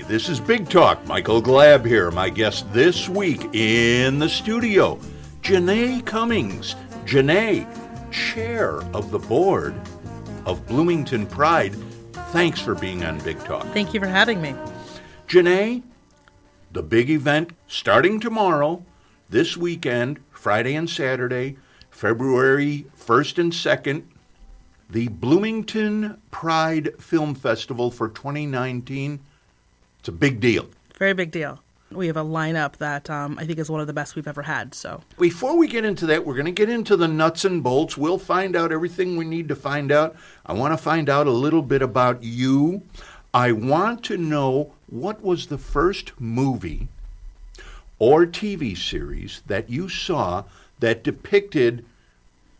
Hi, this is Big Talk. Michael Glab here. My guest this week in the studio, Janae Cummings. Janae, chair of the board of Bloomington Pride. Thanks for being on Big Talk. Thank you for having me. Janae, the big event starting tomorrow, this weekend, Friday and Saturday, February 1st and 2nd, the Bloomington Pride Film Festival for 2019. It's a big deal. Very big deal. We have a lineup that um, I think is one of the best we've ever had. So Before we get into that, we're going to get into the nuts and bolts. We'll find out everything we need to find out. I want to find out a little bit about you. I want to know what was the first movie or TV series that you saw that depicted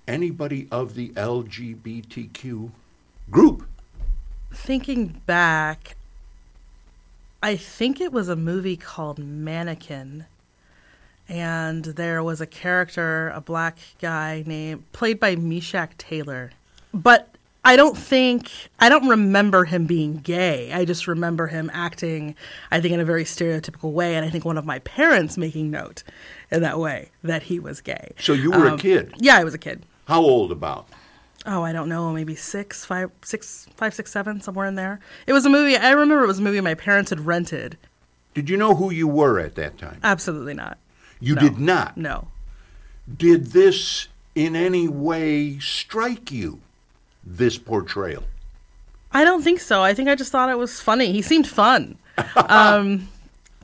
anybody of the LGBTQ group? thinking back, I think it was a movie called Mannequin. And there was a character, a black guy named played by Meshach Taylor. But I don't think I don't remember him being gay. I just remember him acting, I think, in a very stereotypical way, and I think one of my parents making note in that way that he was gay. So you were a Um, kid. Yeah, I was a kid. How old about? Oh, I don't know, maybe six, five, six, five, six, seven, somewhere in there. It was a movie. I remember it was a movie my parents had rented. Did you know who you were at that time? Absolutely not. You No. did not. No. Did this in any way strike you, this portrayal? I don't think so. I think I just thought it was funny. He seemed fun. um,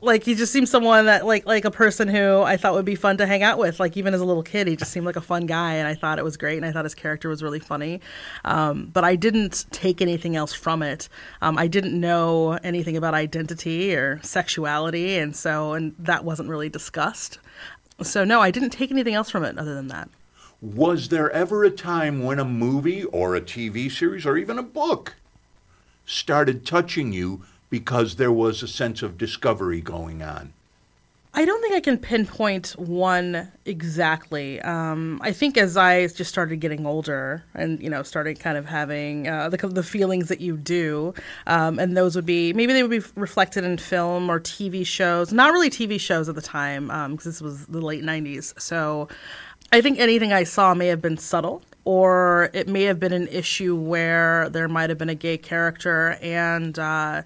like he just seemed someone that like like a person who I thought would be fun to hang out with. Like even as a little kid, he just seemed like a fun guy, and I thought it was great. And I thought his character was really funny. Um, but I didn't take anything else from it. Um, I didn't know anything about identity or sexuality, and so and that wasn't really discussed. So no, I didn't take anything else from it other than that. Was there ever a time when a movie or a TV series or even a book started touching you because there was a sense of discovery going on? I don't think I can pinpoint one exactly. Um, I think as I just started getting older and you know started kind of having uh, the the feelings that you do, um, and those would be maybe they would be reflected in film or TV shows. Not really TV shows at the time because this was the late '90s. So I think anything I saw may have been subtle. Or it may have been an issue where there might have been a gay character, and uh,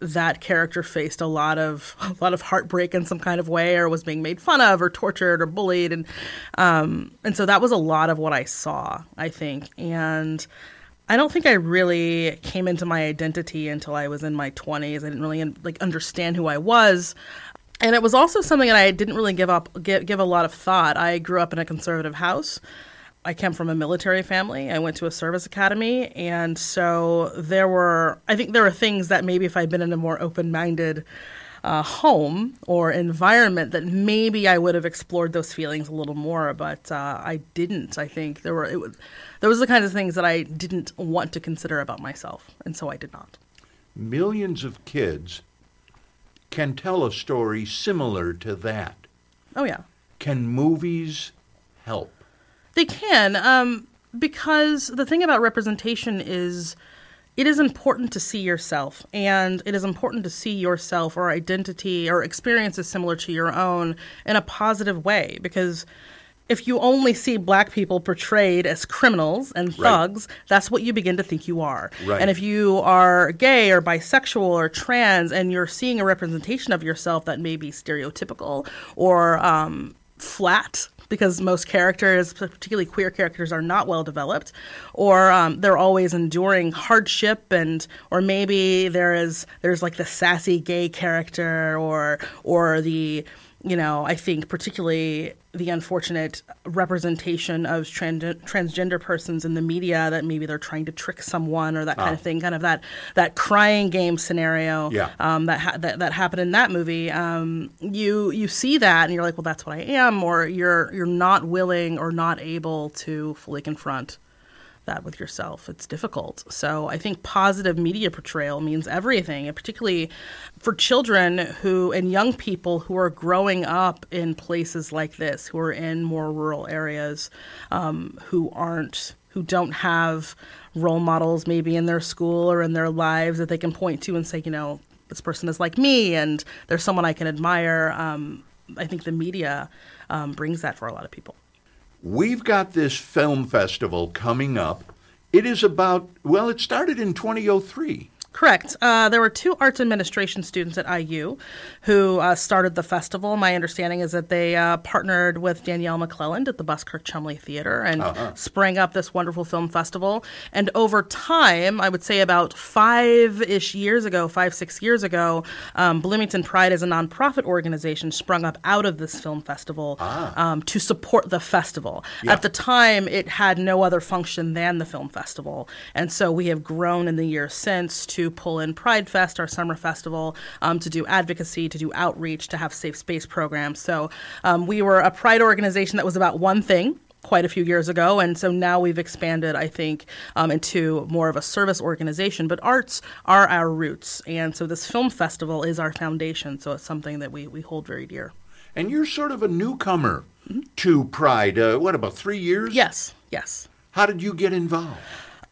that character faced a lot of a lot of heartbreak in some kind of way, or was being made fun of, or tortured, or bullied, and um, and so that was a lot of what I saw. I think, and I don't think I really came into my identity until I was in my twenties. I didn't really like understand who I was. And it was also something that I didn't really give up give, give a lot of thought. I grew up in a conservative house. I came from a military family. I went to a service academy, and so there were. I think there were things that maybe if I'd been in a more open-minded uh, home or environment, that maybe I would have explored those feelings a little more. But uh, I didn't. I think there were. It was. Those are the kinds of things that I didn't want to consider about myself, and so I did not. Millions of kids can tell a story similar to that. Oh yeah. Can movies help? They can, um, because the thing about representation is it is important to see yourself, and it is important to see yourself or identity or experiences similar to your own in a positive way. Because if you only see black people portrayed as criminals and Right. thugs, that's what you begin to think you are. Right. And if you are gay or bisexual or trans and you're seeing a representation of yourself that may be stereotypical or um, flat, because most characters, particularly queer characters, are not well developed, or um, they're always enduring hardship, and or maybe there is there's like the sassy gay character, or or the you know, I think particularly the unfortunate representation of trans- transgender persons in the media that maybe they're trying to trick someone or that kind of thing, kind of that that crying game scenario Yeah. um, that, ha- that that happened in that movie. Um, you you see that and you're like, well, that's what I am, or you're you're not willing or not able to fully confront that with yourself. It's difficult. So I think positive media portrayal means everything, and particularly for children who and young people who are growing up in places like this, who are in more rural areas, um, who aren't who don't have role models maybe in their school or in their lives that they can point to and say, you know, this person is like me and there's someone I can admire. Um, I think the media um, brings that for a lot of people. We've got this film festival coming up. It is about, well, it started in 2003. Correct. Uh, there were two arts administration students at IU who uh, started the festival. My understanding is that they uh, partnered with Danielle McClelland at the Buskirk Chumley Theater and uh-huh. sprang up this wonderful film festival. And over time, I would say about five ish years ago, five, six years ago, um, Bloomington Pride as a nonprofit organization sprung up out of this film festival ah. um, to support the festival. Yeah. At the time, it had no other function than the film festival. And so we have grown in the years since to pull in Pride Fest, our summer festival, um, to do advocacy, to do outreach, to have safe space programs. So um, we were a Pride organization that was about one thing quite a few years ago, and so now we've expanded, I think, um, into more of a service organization. But arts are our roots, and so this film festival is our foundation. So it's something that we we hold very dear. And you're sort of a newcomer mm-hmm. to Pride. Uh, what about three years? Yes, yes. How did you get involved?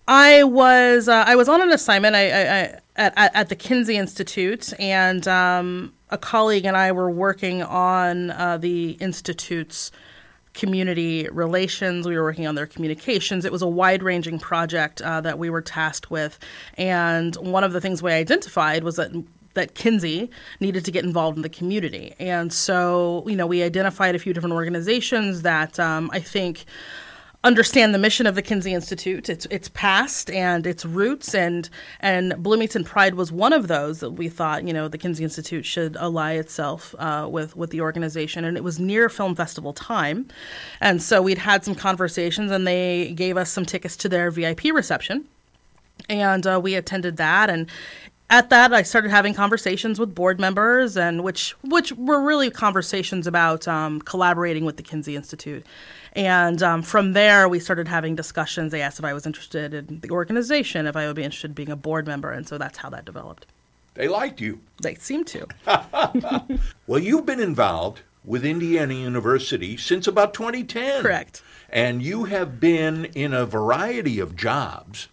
I was uh, I was on an assignment I, I, I, at, at the Kinsey Institute, and um, a colleague and I were working on uh, the institute's community relations. We were working on their communications. It was a wide ranging project uh, that we were tasked with, and one of the things we identified was that that Kinsey needed to get involved in the community. And so, you know, we identified a few different organizations that um, I think understand the mission of the Kinsey Institute, its its past and its roots, and and Bloomington Pride was one of those that we thought you know the Kinsey Institute should ally itself uh, with with the organization, and it was near film festival time, and so we'd had some conversations, and they gave us some tickets to their VIP reception, and uh, we attended that, and at that I started having conversations with board members and which which were really conversations about um, collaborating with the Kinsey Institute and um, from there, we started having discussions. They asked if I was interested in the organization, if I would be interested in being a board member. And so that's how that developed. They liked you. They seemed to. well, you've been involved with Indiana University since about 2010. Correct. And you have been in a variety of jobs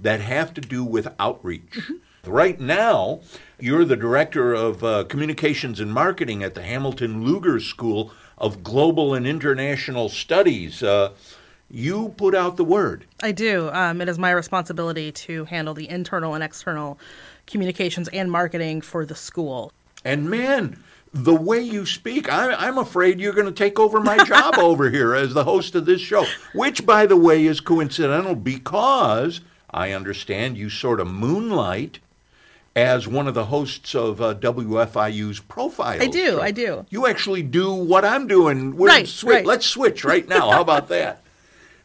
that have to do with outreach. Mm-hmm. Right now, you're the director of uh, communications and marketing at the Hamilton Lugar School of Global and International Studies. Uh, you put out the word. I do. Um, it is my responsibility to handle the internal and external communications and marketing for the school. And man, the way you speak, I, am afraid you're going to take over my job over here as the host of this show, which, by the way, is coincidental because I understand you sort of moonlight as one of the hosts of uh, WFIU's profile. I do, I do. You actually do what I'm doing. We're right, right. Let's switch right now. How about that?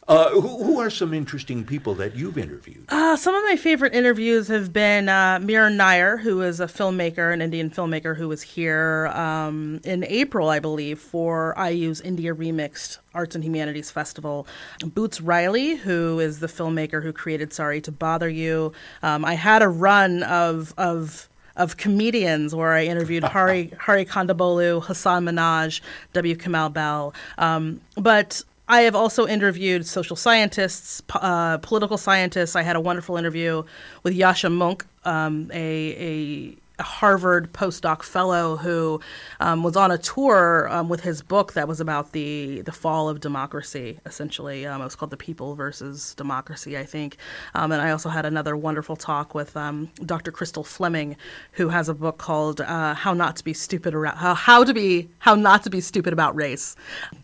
Uh, who, who, are some interesting people that you've interviewed? Uh, some of my favorite interviews have been uh, Mira Nair, who is a filmmaker, an Indian filmmaker who was here um, in April, I believe, for IU's India Remixed Arts and Humanities Festival. Boots Riley, who is the filmmaker who created Sorry to Bother You. Um, I had a run of of of comedians where I interviewed Hari Hari Kondabolu, Hasan Minhaj, W. Kamau Bell. Um, but I have also interviewed social scientists, uh, political scientists. I had a wonderful interview with Yascha Mounk, um, a Harvard postdoc fellow who um, was on a tour um, with his book that was about the the fall of democracy. Essentially, um, it was called "The People versus Democracy," I think. Um, and I also had another wonderful talk with um, Dr. Crystal Fleming, who has a book called uh, "How Not to Be Stupid Around How, How to Be How Not to Be Stupid About Race,"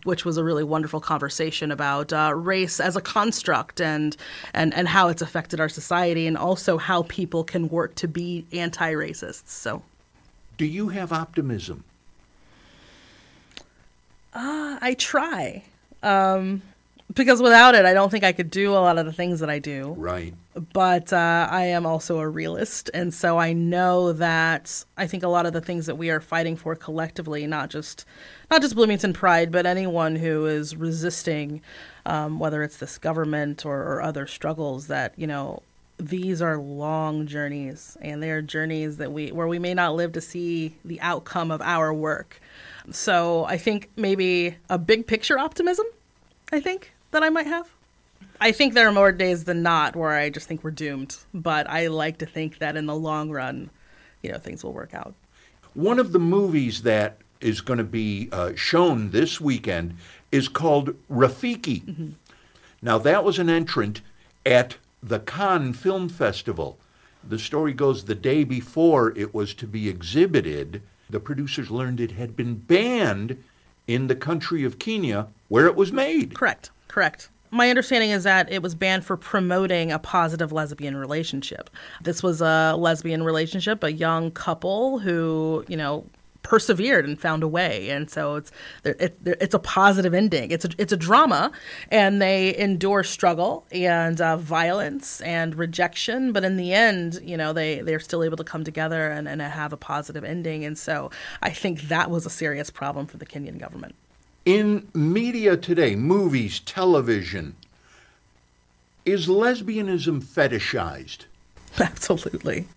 which was a really wonderful conversation about uh, race as a construct and and and how it's affected our society, and also how people can work to be anti-racist. So, do you have optimism? Uh, I try. Um, because without it, I don't think I could do a lot of the things that I do. Right. But uh, I am also a realist, and so I know that I think a lot of the things that we are fighting for collectively, not just not just Bloomington Pride, but anyone who is resisting, um, whether it's this government or, or other struggles, that you know these are long journeys and they are journeys that we where we may not live to see the outcome of our work so i think maybe a big picture optimism i think that i might have i think there are more days than not where i just think we're doomed but i like to think that in the long run you know things will work out. One of the movies that is going to be uh, shown this weekend is called Rafiki. Mm-hmm. Now, that was an entrant at the Cannes Film Festival. The story goes the day before it was to be exhibited, the producers learned it had been banned in the country of Kenya where it was made. Correct. Correct. My understanding is that it was banned for promoting a positive lesbian relationship. This was a lesbian relationship, a young couple who, you know, persevered and found a way, and so it's it, it's a positive ending. It's a it's a drama, and they endure struggle and uh, violence and rejection, but in the end, you know, they they're still able to come together and, and have a positive ending. And so I think that was a serious problem for the Kenyan government. In media today, movies, television, is lesbianism fetishized? Absolutely.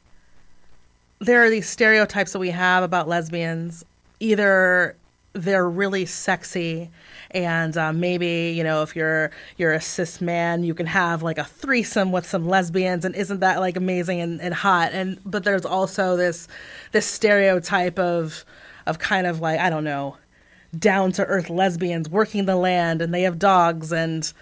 There are these stereotypes that we have about lesbians. Either they're really sexy and uh, maybe you know if you're you're a cis man you can have like a threesome with some lesbians and isn't that like amazing and, and hot and but there's also this this stereotype of of kind of like i don't know down to earth lesbians working the land and they have dogs and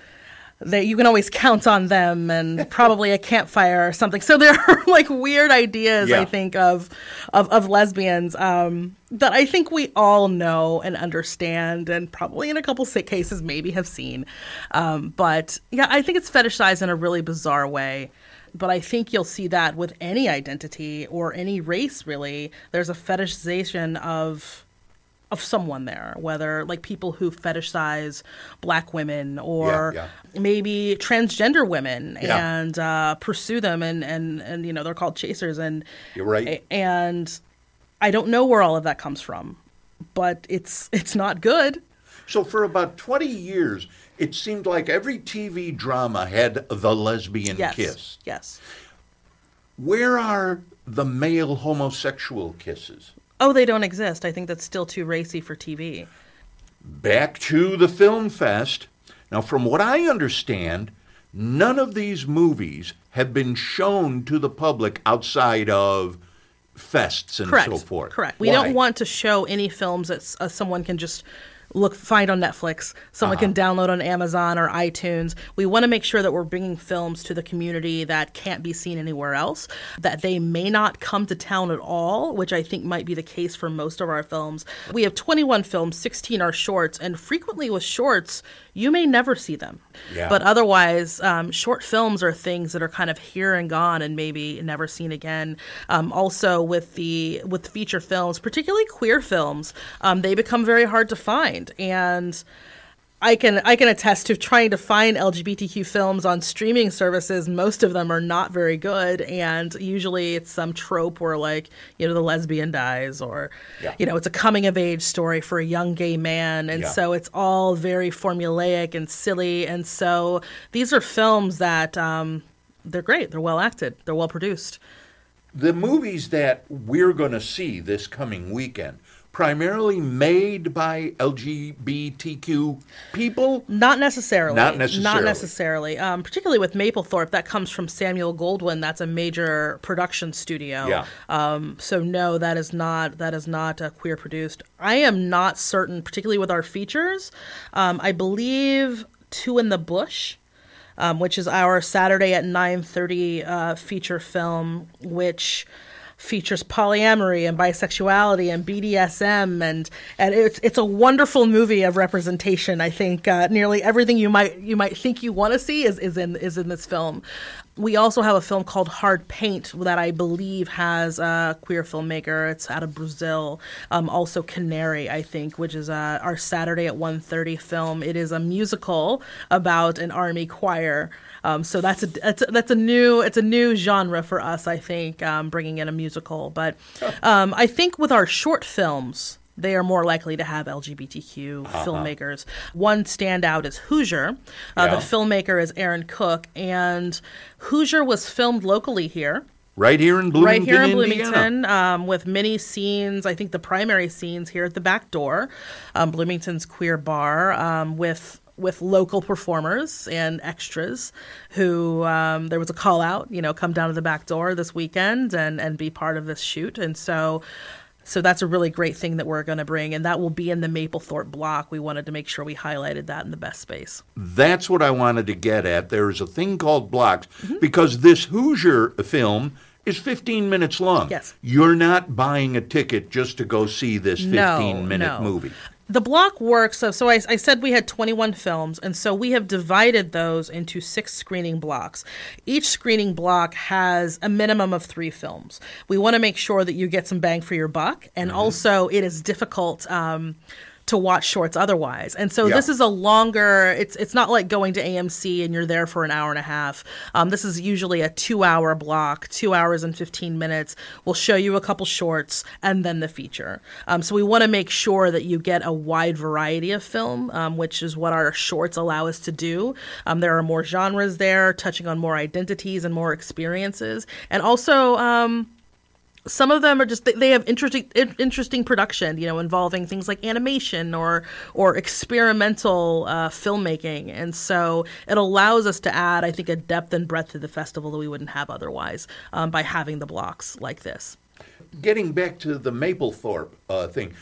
they you can always count on them and probably a campfire or something. So there are like weird ideas Yeah. I think of of, of lesbians um, that I think we all know and understand and probably in a couple sick cases maybe have seen. Um, but yeah, I think it's fetishized in a really bizarre way. But I think you'll see that with any identity or any race really. There's a fetishization of of someone there, whether like people who fetishize black women or Yeah, maybe transgender women Yeah. and uh, pursue them and, and, and you know they're called chasers and You're right. and I don't know where all of that comes from, but it's it's not good. So for about 20 years, it seemed like every TV drama had the lesbian Yes, kiss. yes. Where are the male homosexual kisses? Oh, they don't exist. I think that's still too racy for TV. Back to the film fest. Now, from what I understand, none of these movies have been shown to the public outside of fests and Correct. so forth. Correct. We Why? don't want to show any films that uh, someone can just look find on Netflix. Someone Uh-huh. can download on Amazon or iTunes. We want to make sure that we're bringing films to the community that can't be seen anywhere else. That they may not come to town at all, which I think might be the case for most of our films. We have 21 films, 16 are shorts, and frequently with shorts, you may never see them. Yeah. But otherwise, um, short films are things that are kind of here and gone and maybe never seen again. Um, also, with the with feature films, particularly queer films, um, they become very hard to find. And I can I can attest to trying to find LGBTQ films on streaming services. Most of them are not very good, and usually it's some trope where like you know the lesbian dies, or Yeah. you know it's a coming of age story for a young gay man, and Yeah. so it's all very formulaic and silly. And so these are films that um, they're great, they're well acted, they're well produced. The movies that we're going to see this coming weekend, primarily made by LGBTQ people. Not necessarily. Not necessarily. Not necessarily. Um, particularly with Mapplethorpe, that comes from Samuel Goldwyn. That's a major production studio. Yeah. Um, so no, that is not that is not uh, queer produced. I am not certain, particularly with our features. Um, I believe Two in the Bush. Um, which is our Saturday at 9:30 uh, feature film, which features polyamory and bisexuality and BDSM and and it's it's a wonderful movie of representation. I think uh, nearly everything you might you might think you want to see is, is in is in this film. We also have a film called Hard Paint that I believe has a queer filmmaker. It's out of Brazil. Um, also Canary, I think, which is uh, our Saturday at 1.30 film. It is a musical about an army choir. Um, so that's a, that's a that's a new it's a new genre for us. I think um, bringing in a musical, but um, I think with our short films. They are more likely to have LGBTQ filmmakers. One standout is Hoosier. Uh, Yeah. The filmmaker is Aaron Cook, and Hoosier was filmed locally here Right here in Bloomington, right here in Bloomington, um, with many scenes. I think the primary scenes here at the back door, um, Bloomington's queer bar, um, with with local performers and extras who um, there was a call out, you know, come down to the back door this weekend and, and be part of this shoot. And so so that's a really great thing that we're going to bring, and that will be in the Mapplethorpe block. We wanted to make sure we highlighted that in the best space. That's what I wanted to get at. There's a thing called blocks mm-hmm. because this Hoosier film is 15 minutes long. Yes. You're not buying a ticket just to go see this 15 no, minute no. movie the block works so, so I, I, said we had 21 films and so we have divided those into six screening blocks each screening block has a minimum of three films we want to make sure that you get some bang for your buck and mm-hmm. also it is difficult um, to watch shorts otherwise. And so yeah. this is a longer. It's it's not like going to AMC and you're there for an hour and a half. Um, this is usually a two hour block, two hours and fifteen minutes. We'll show you a couple shorts and then the feature. Um, so we want to make sure that you get a wide variety of film, um, which is what our shorts allow us to do. Um, there are more genres there, touching on more identities and more experiences, and also um, some of them are just they have interesting interesting production you know involving things like animation or or experimental uh, filmmaking. And so it allows us to add i think a depth and breadth to the festival that we wouldn't have otherwise um, by having the blocks like this. Getting back to the Mapplethorpe uh, thing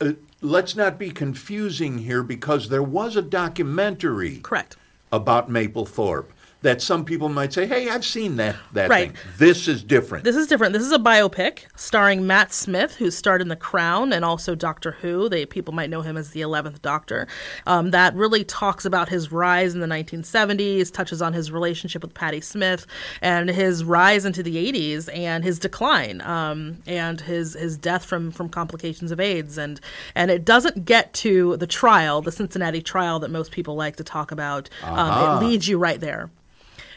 uh, let's not be confusing here because there was a documentary correct. about Mapplethorpe that some people might say, "Hey, I've seen that that right. thing. This is different." This is different. This is a biopic starring Matt Smith, who starred in The Crown and also Doctor Who. They people might know him as the Eleventh Doctor. Um, that really talks about his rise in the 1970s, touches on his relationship with Patti Smith, and his rise into the 80s and his decline, um, and his his death from from complications of AIDS. And and it doesn't get to the trial, the Cincinnati trial that most people like to talk about. Um, uh-huh. it leads you right there.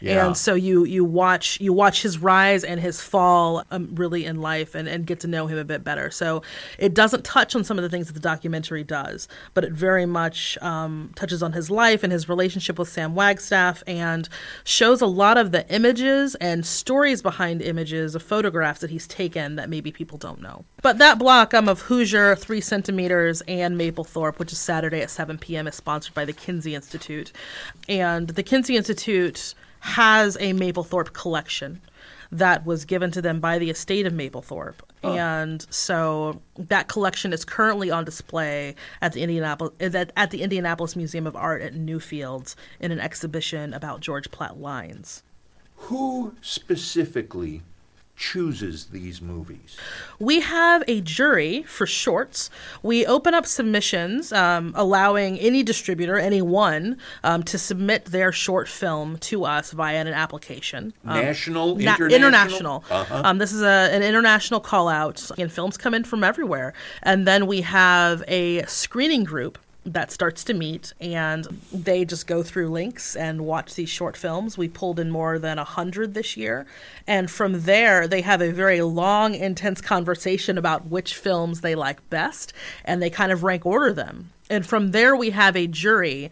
Yeah. And so you you watch you watch his rise and his fall um, really in life and, and get to know him a bit better. So it doesn't touch on some of the things that the documentary does, but it very much um, touches on his life and his relationship with Sam Wagstaff and shows a lot of the images and stories behind images of photographs that he's taken that maybe people don't know. But that block um, of Hoosier, Three Centimeters, and Mapplethorpe, which is Saturday at 7 p.m., is sponsored by the Kinsey Institute. And the Kinsey Institute has a Mapplethorpe collection that was given to them by the estate of Mapplethorpe. Oh. And so that collection is currently on display at the Indianapolis at the Indianapolis Museum of Art at Newfields in an exhibition about George Platt Lynes. Who specifically chooses these movies? We have a jury for shorts. We open up submissions, um, allowing any distributor, anyone, um, to submit their short film to us via an application. Um, National, na- international. international. Uh-huh. Um, this is a, an international call out, and films come in from everywhere. And then we have a screening group that starts to meet and they just go through links and watch these short films. We pulled in more than a hundred this year. And from there they have a very long, intense conversation about which films they like best and they kind of rank order them. And from there we have a jury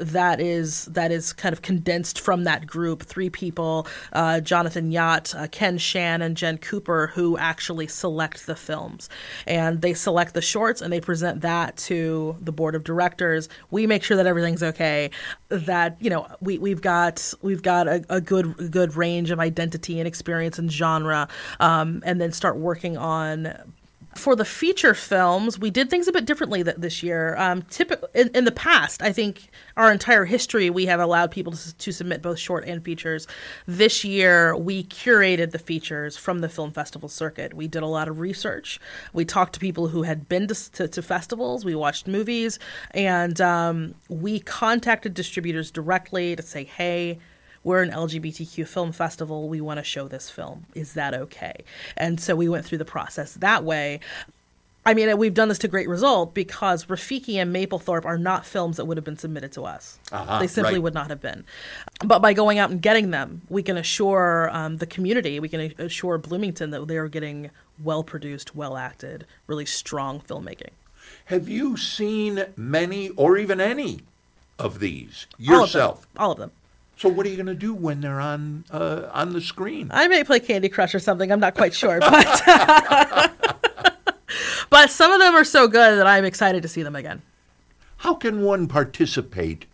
that is that is kind of condensed from that group. Three people: uh, Jonathan Yacht, uh, Ken Shan, and Jen Cooper, who actually select the films, and they select the shorts and they present that to the board of directors. We make sure that everything's okay. That you know we we've got we've got a, a good good range of identity and experience and genre, um, and then start working on for the feature films, we did things a bit differently th- this year. Um, typically, in, in, the past, I think our entire history, we have allowed people to, to, submit both short and features. This year, we curated the features from the film festival circuit. We did a lot of research. We talked to people who had been to, to, to festivals. We watched movies, and um, we contacted distributors directly to say, "Hey." We're an LGBTQ film festival. We want to show this film. Is that okay? And so we went through the process that way. I mean, we've done this to great result because Rafiki and Mapplethorpe are not films that would have been submitted to us. Uh-huh, they simply right. would not have been. But by going out and getting them, we can assure um, the community, we can assure Bloomington that they are getting well produced, well acted, really strong filmmaking. Have you seen many or even any of these yourself? All of them. All of them. So what are you going to do when they're on uh, on the screen? I may play Candy Crush or something. I'm not quite sure, but but some of them are so good that I'm excited to see them again. How can one participate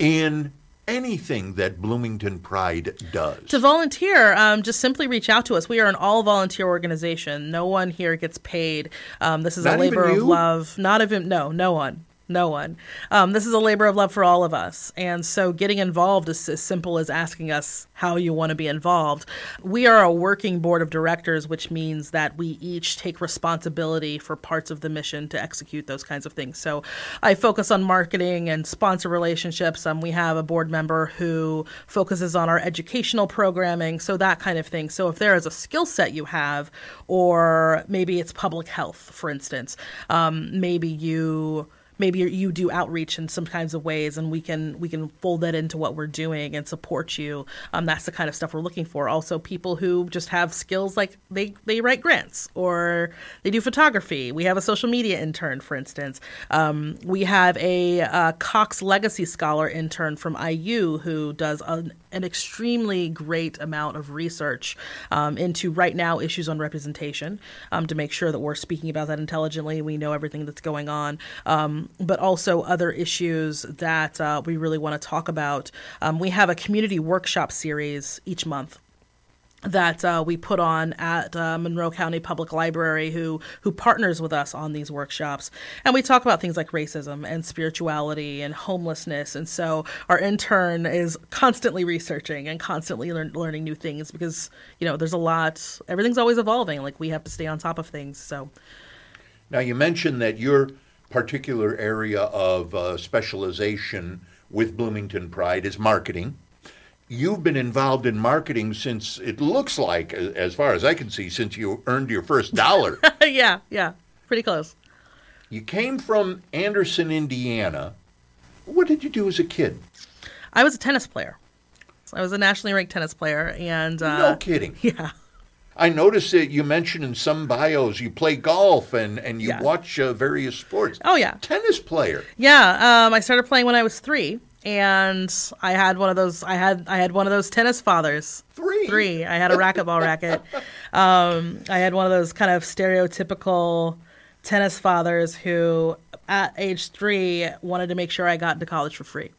in anything that Bloomington Pride does? To volunteer, um, just simply reach out to us. We are an all volunteer organization. No one here gets paid. Um, this is Not a labor of love. Not even no, no one. No one. Um, this is a labor of love for all of us. And so getting involved is as simple as asking us how you want to be involved. We are a working board of directors, which means that we each take responsibility for parts of the mission to execute those kinds of things. So I focus on marketing and sponsor relationships. Um, we have a board member who focuses on our educational programming, so that kind of thing. So if there is a skill set you have, or maybe it's public health, for instance, um, maybe you maybe you do outreach in some kinds of ways and we can we can fold that into what we're doing and support you. Um, that's the kind of stuff we're looking for. Also people who just have skills like they they write grants or they do photography. We have a social media intern for instance. Um, we have a uh, cox legacy scholar intern from iu who does an, an extremely great amount of research um, into right now issues on representation um, to make sure that we're speaking about that intelligently we know everything that's going on um, but also other issues that uh, we really want to talk about. Um, we have a community workshop series each month that uh, we put on at uh, Monroe County Public Library, who who partners with us on these workshops, and we talk about things like racism and spirituality and homelessness. And so our intern is constantly researching and constantly learn, learning new things because you know there's a lot. Everything's always evolving. Like we have to stay on top of things. So Now, you mentioned that your particular area of uh, specialization with Bloomington Pride is marketing. You've been involved in marketing since it looks like, as far as I can see, since you earned your first dollar. yeah, yeah, pretty close. you came from Anderson, Indiana. What did you do as a kid? I was a tennis player. I was a nationally ranked tennis player, and uh, no kidding. yeah. I noticed that you mentioned in some bios you play golf and, and you Yeah. watch uh, various sports. Oh yeah, Tennis player. yeah. Um, I started playing when I was three, and I had one of those. I had I had one of those tennis fathers. Three. Three. I had a racquetball racket. Um, I had one of those kind of stereotypical tennis fathers who, at age three, wanted to make sure I got into college for free,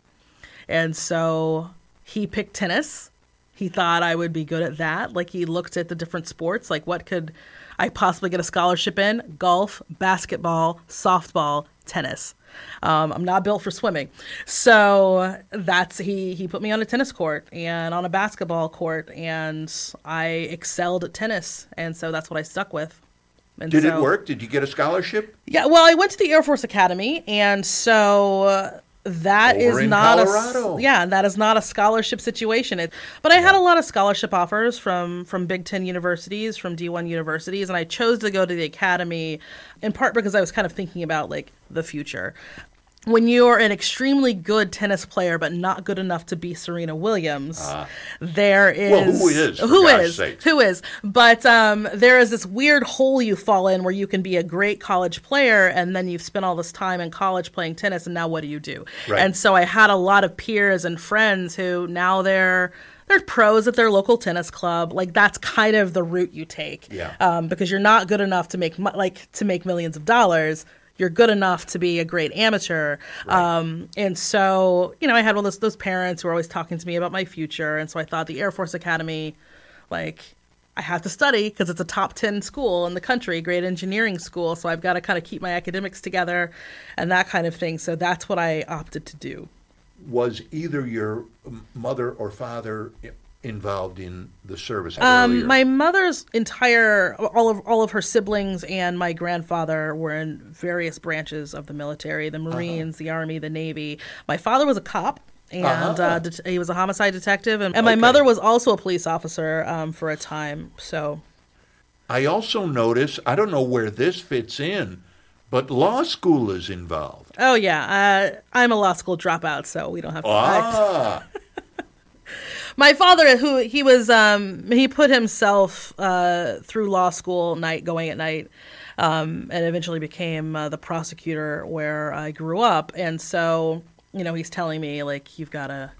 and so he picked tennis. He thought I would be good at that. Like he looked at the different sports, like what could I possibly get a scholarship in? Golf, basketball, softball, tennis. Um, I'm not built for swimming, so that's he. He put me on a tennis court and on a basketball court, and I excelled at tennis, and so that's what I stuck with. And Did it work? Did you get a scholarship? Yeah, well, I went to the Air Force Academy, and so that is Over in not Colorado. a yeah, that is not a scholarship situation. It, but I had a lot of scholarship offers from from Big Ten universities, from D one universities, and I chose to go to the academy in part because I was kind of thinking about like the future. When you're an extremely good tennis player but not good enough to be Serena Williams, there is. Well, who is, who is sakes? who is but um, there is this weird hole you fall in where you can be a great college player and then you've spent all this time in college playing tennis and now what do you do Right. and so i had a lot of peers and friends who now they're they're pros at their local tennis club like that's kind of the route you take Yeah. um, because you're not good enough to make like to make millions of dollars you're good enough to be a great amateur um, and so you know i had all those those parents who were always talking to me about my future and so i thought the air force academy like I have to study because it's a top 10 school in the country, great engineering school. So I've got to kind of keep my academics together and that kind of thing. So that's what I opted to do. Was either your mother or father involved in the service Um, my mother's entire, all of all of her siblings and my grandfather were in various branches of the military: the Marines, the Army, the Navy. My father was a cop. And Uh-huh. uh, det- he was a homicide detective, and, and my Okay. mother was also a police officer um, for a time. So I also notice, I don't know where this fits in, but law school is involved. Oh yeah, uh, I'm a law school dropout, so we don't have to. Ah, my father, who he was, um, he put himself uh, through law school night, going at night, um, and eventually became uh, the prosecutor where I grew up. And so, you know, he's telling me like, you've got to,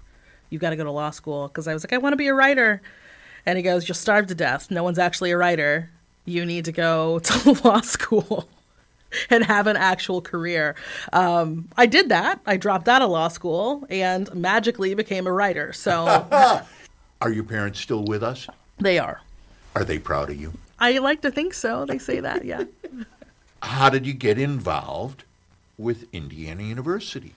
you've got to go to law school because I was like, I want to be a writer, and he goes, you'll starve to death. No one's actually a writer. You need to go to law school. and have an actual career. Um, I did that. I dropped out of law school and magically became a writer. So Are your parents still with us? they are. Are they proud of you? I like to think so. They say that, yeah. How did you get involved with Indiana University?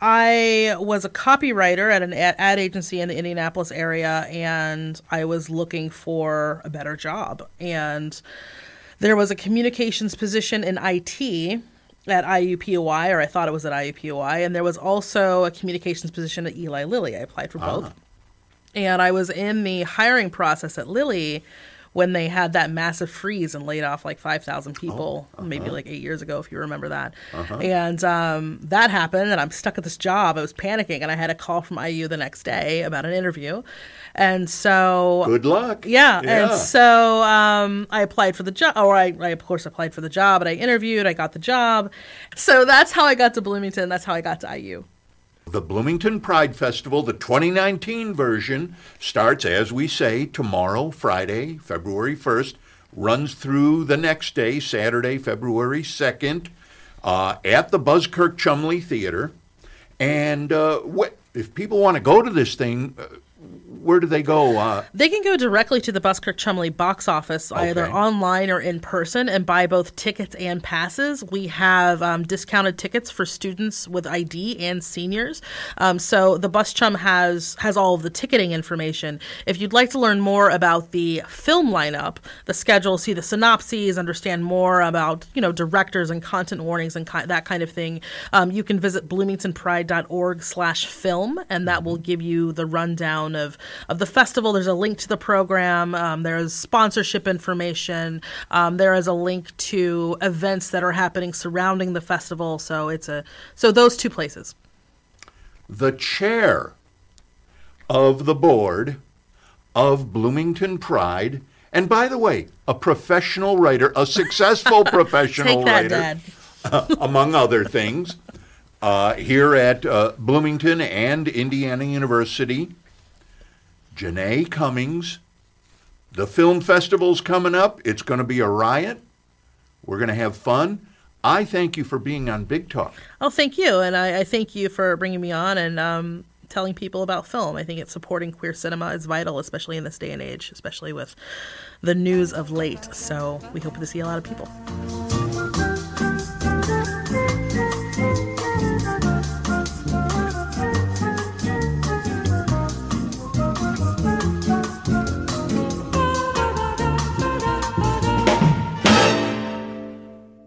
I was a copywriter at an ad ad agency in the Indianapolis area, and I was looking for a better job. And there was a communications position in IT at IUPUI, or I thought it was at IUPUI, and there was also a communications position at Eli Lilly. I applied for ah. both. And I was in the hiring process at Lilly when they had that massive freeze and laid off like 5,000 people, maybe like eight years ago, if you remember that. And um, that happened, and I'm stuck at this job. I was panicking, and I had a call from IU the next day about an interview. And so Good luck. yeah, and so um, I applied for the job, or I, I of course applied for the job, and I interviewed. I got the job, so that's how I got to Bloomington. That's how I got to IU. The Bloomington Pride Festival, the 2019 version, starts, as we say, tomorrow, Friday, February 1st, runs through the next day, Saturday, February 2nd, uh, at the Buskirk Chumley Theater. And uh, wh- if people want to go to this thing, uh, where do they go? Uh, They can go directly to the Buskirk Chumley box office, either online or in person, and buy both tickets and passes. We have um, discounted tickets for students with ID and seniors. Um, so the Bus Chum has has all of the ticketing information. If you'd like to learn more about the film lineup, the schedule, see the synopses, understand more about you know directors and content warnings and ki- that kind of thing, um, you can visit bloomingtonpride.org/film, and that will give you the rundown of of the festival. There's a link to the program. Um, there's sponsorship information. Um, there is a link to events that are happening surrounding the festival. So it's a so those two places. the chair of the board of Bloomington Pride. And by the way, a professional writer, a successful professional that, writer. Dad. among other things, uh, here at uh, Bloomington and Indiana University. Janae Cummings. The film festival's coming up. It's going to be a riot. We're going to have fun. I thank you for being on Big Talk. Oh, thank you, and I, I thank you for bringing me on and um, telling people about film. I think it's supporting queer cinema is vital, especially in this day and age, especially with the news of late. So we hope to see a lot of people.